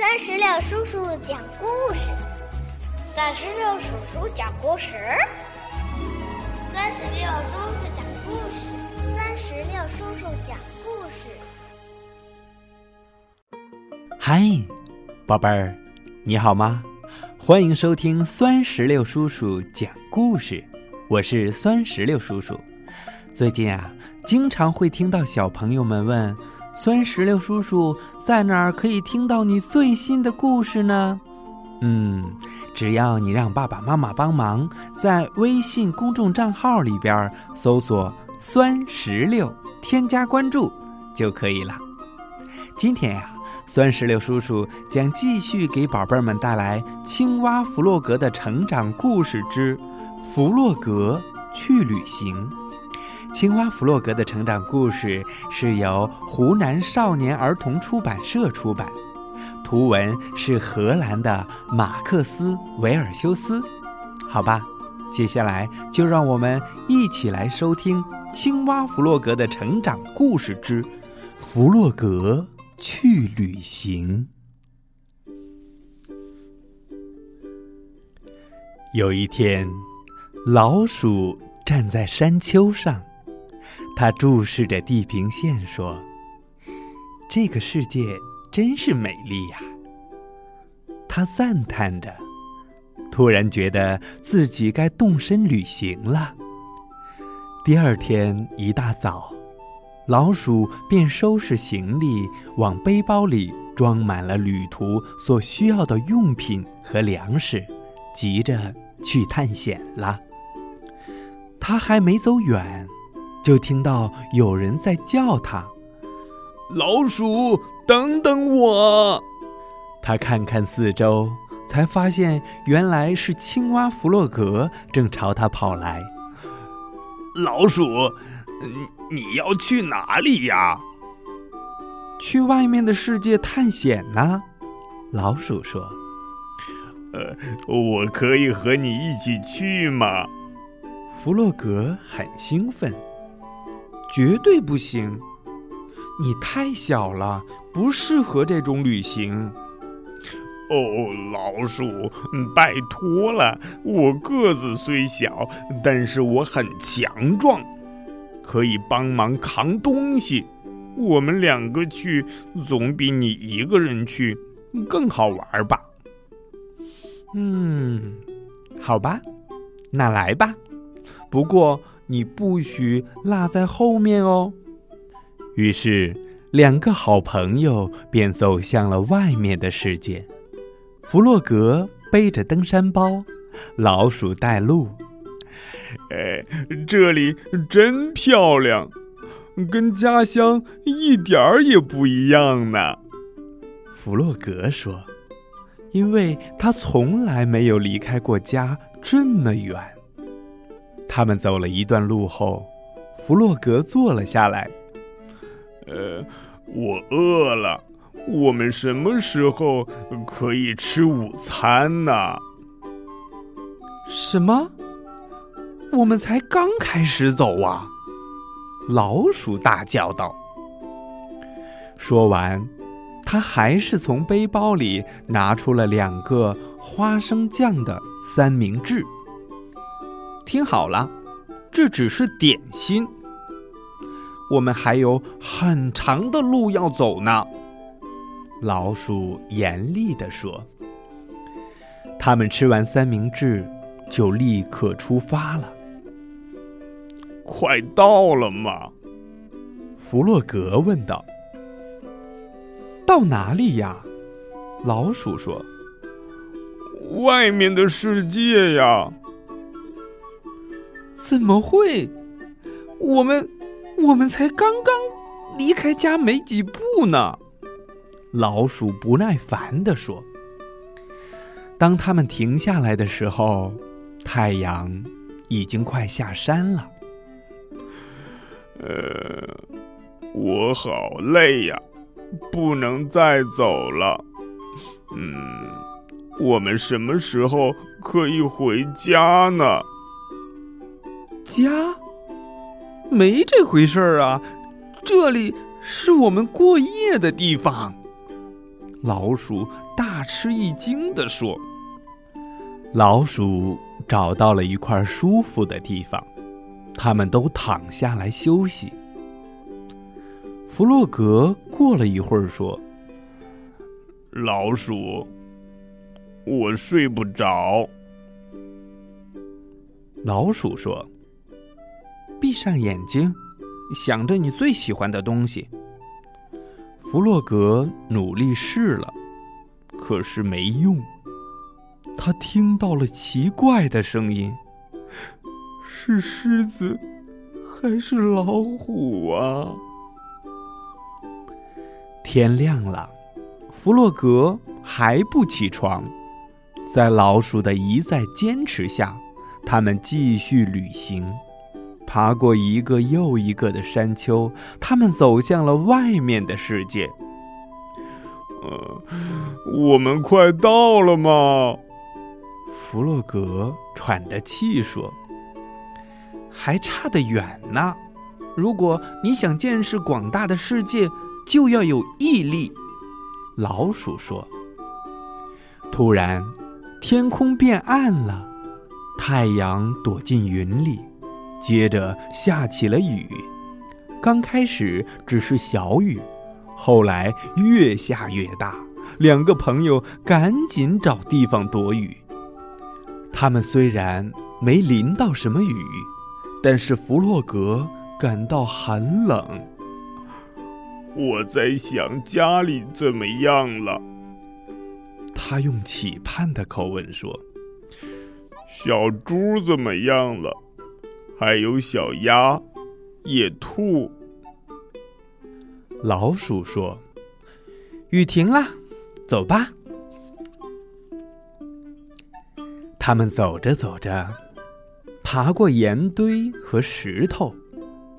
三十六叔叔讲故事，三十六叔叔讲故事，三十六叔叔讲故事，三十六叔叔讲故事。嗨，宝贝儿，你好吗？欢迎收听酸石榴叔叔讲故事，我是酸石榴叔叔。最近啊，经常会听到小朋友们问。酸石榴叔叔在哪儿可以听到你最新的故事呢？嗯，只要你让爸爸妈妈帮忙，在微信公众账号里边搜索“酸石榴”，添加关注就可以了。今天呀，酸石榴叔叔将继续给宝贝们带来《青蛙弗洛格的成长故事之弗洛格去旅行》。青蛙弗洛格的成长故事是由湖南少年儿童出版社出版，图文是荷兰的马克思·维尔修斯。好吧，接下来就让我们一起来收听青蛙弗洛格的成长故事之《弗洛格去旅行》。有一天，老鼠站在山丘上。他注视着地平线说：“这个世界真是美丽呀。”他赞叹着，突然觉得自己该动身旅行了。第二天一大早，老鼠便收拾行李，往背包里装满了旅途所需要的用品和粮食，急着去探险了。他还没走远。就听到有人在叫他：“老鼠，等等我！”他看看四周，才发现原来是青蛙弗洛格正朝他跑来。老鼠，你要去哪里呀？去外面的世界探险呢。老鼠说：“呃，我可以和你一起去吗？”弗洛格很兴奋。绝对不行！你太小了，不适合这种旅行。哦，老鼠，拜托了，我个子虽小，但是我很强壮，可以帮忙扛东西。我们两个去，总比你一个人去更好玩吧？嗯，好吧，那来吧。不过。你不许落在后面哦。于是，两个好朋友便走向了外面的世界。弗洛格背着登山包，老鼠带路。哎，这里真漂亮，跟家乡一点儿也不一样呢。弗洛格说：“因为他从来没有离开过家这么远。”他们走了一段路后，弗洛格坐了下来。呃，我饿了。我们什么时候可以吃午餐呢？什么？我们才刚开始走啊！老鼠大叫道。说完，他还是从背包里拿出了两个花生酱的三明治。听好了，这只是点心。我们还有很长的路要走呢。老鼠严厉地说。他们吃完三明治，就立刻出发了。快到了吗？弗洛格问道。到哪里呀？老鼠说。外面的世界呀。怎么会？我们我们才刚刚离开家没几步呢。老鼠不耐烦地说：“当他们停下来的时候，太阳已经快下山了。呃，我好累呀，不能再走了。嗯，我们什么时候可以回家呢？”家，没这回事儿啊！这里是我们过夜的地方。老鼠大吃一惊地说：“老鼠找到了一块舒服的地方，他们都躺下来休息。”弗洛格过了一会儿说：“老鼠，我睡不着。”老鼠说：“闭上眼睛，想着你最喜欢的东西。”弗洛格努力试了，可是没用。他听到了奇怪的声音，是狮子还是老虎啊？天亮了，弗洛格还不起床，在老鼠的一再坚持下。他们继续旅行，爬过一个又一个的山丘，他们走向了外面的世界。呃，我们快到了吗？弗洛格喘着气说：“还差得远呢。如果你想见识广大的世界，就要有毅力。”老鼠说。突然，天空变暗了。太阳躲进云里，接着下起了雨。刚开始只是小雨，后来越下越大。两个朋友赶紧找地方躲雨。他们虽然没淋到什么雨，但是弗洛格感到寒冷。我在想家里怎么样了？他用期盼的口吻说。小猪怎么样了？还有小鸭、野兔。老鼠说：“雨停了，走吧。”他们走着走着，爬过岩堆和石头，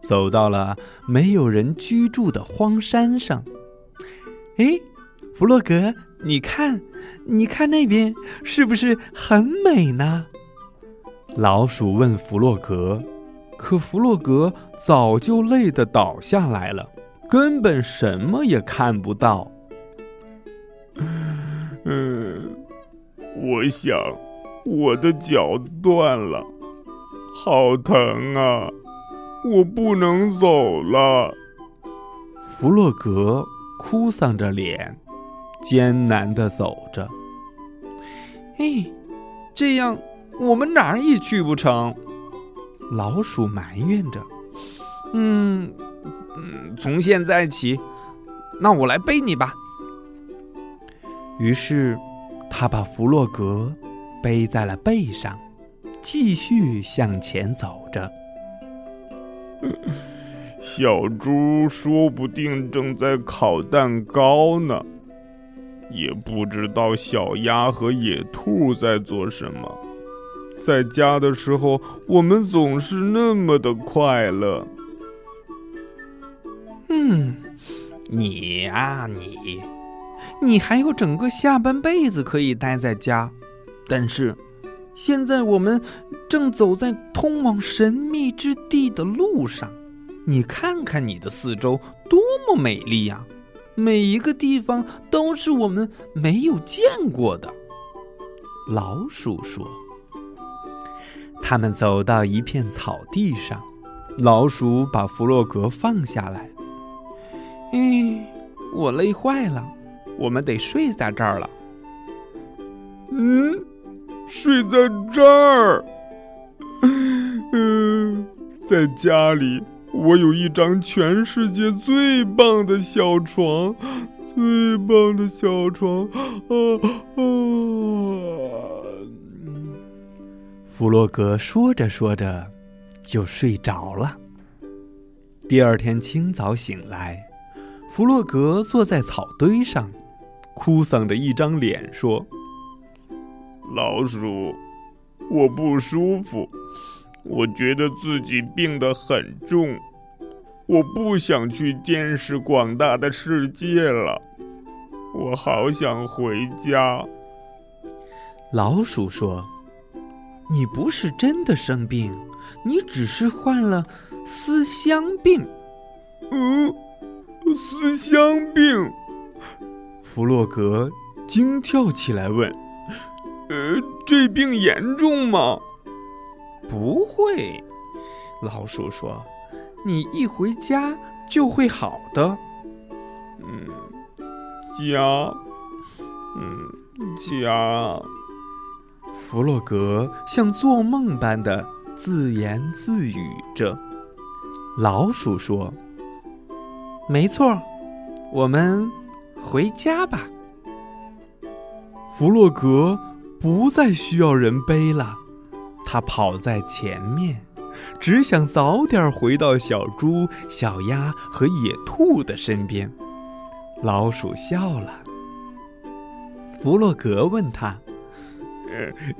走到了没有人居住的荒山上。哎，弗洛格，你看，你看那边是不是很美呢？老鼠问弗洛格，可弗洛格早就累得倒下来了，根本什么也看不到。嗯，我想我的脚断了，好疼啊！我不能走了。弗洛格哭丧着脸，艰难的走着。哎，这样。我们哪儿也去不成，老鼠埋怨着。嗯嗯，从现在起，那我来背你吧。于是，他把弗洛格背在了背上，继续向前走着。小猪说不定正在烤蛋糕呢，也不知道小鸭和野兔在做什么。在家的时候，我们总是那么的快乐。嗯，你啊，你，你还有整个下半辈子可以待在家。但是，现在我们正走在通往神秘之地的路上。你看看你的四周，多么美丽呀！每一个地方都是我们没有见过的。老鼠说。他们走到一片草地上，老鼠把弗洛格放下来。哎，我累坏了，我们得睡在这儿了。嗯，睡在这儿。嗯，在家里，我有一张全世界最棒的小床，最棒的小床。啊啊！弗洛格说着说着，就睡着了。第二天清早醒来，弗洛格坐在草堆上，哭丧着一张脸说：“老鼠，我不舒服，我觉得自己病得很重，我不想去见识广大的世界了，我好想回家。”老鼠说。你不是真的生病，你只是患了思乡病。嗯，思乡病。弗洛格惊跳起来问：“呃，这病严重吗？”“不会。”老鼠说，“你一回家就会好的。”“嗯，家，嗯，家。”弗洛格像做梦般的自言自语着。老鼠说：“没错，我们回家吧。”弗洛格不再需要人背了，他跑在前面。只想早点回到小猪、小鸭和野兔的身边。老鼠笑了。弗洛格问他：“，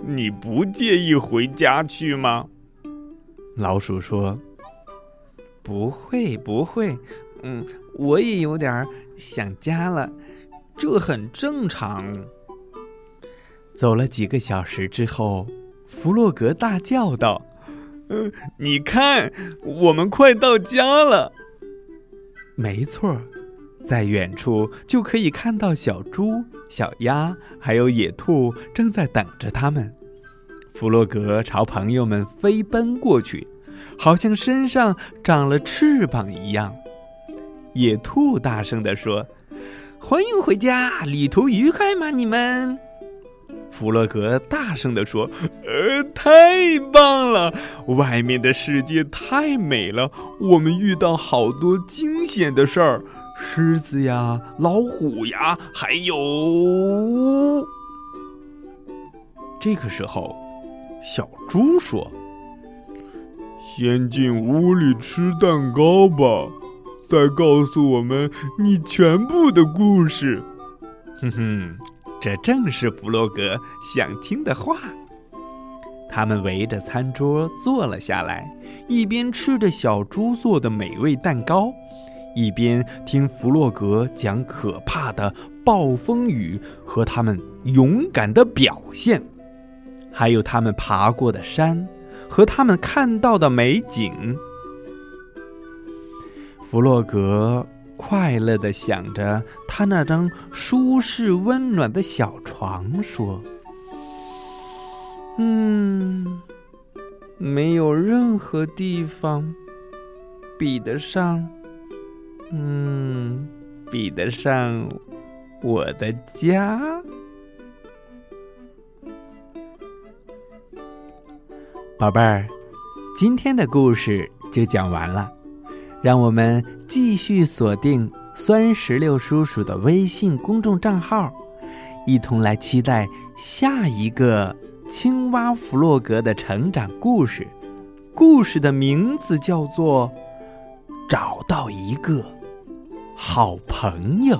你不介意回家去吗？”老鼠说：“不会，不会。嗯，我也有点想家了，这很正常。”走了几个小时之后，弗洛格大叫道。嗯，你看，我们快到家了。没错，在远处就可以看到小猪、小鸭还有野兔正在等着他们。弗洛格朝朋友们飞奔过去，好像身上长了翅膀一样。野兔大声地说：“欢迎回家，旅途愉快吗？你们？”弗洛格大声地说：“呃，太棒了！外面的世界太美了。我们遇到好多惊险的事儿，狮子呀，老虎呀，还有……”这个时候，小猪说：“先进屋里吃蛋糕吧，再告诉我们你全部的故事。”哼哼。这正是弗洛格想听的话。他们围着餐桌坐了下来，一边吃着小猪做的美味蛋糕，一边听弗洛格讲可怕的暴风雨和他们勇敢的表现，还有他们爬过的山和他们看到的美景。弗洛格。快乐的想着他那张舒适温暖的小床，说：“嗯，没有任何地方比得上，嗯，比得上我的家。”宝贝儿，今天的故事就讲完了。让我们继续锁定酸石榴叔叔的微信公众账号，一同来期待下一个青蛙弗洛格的成长故事。故事的名字叫做《找到一个好朋友》。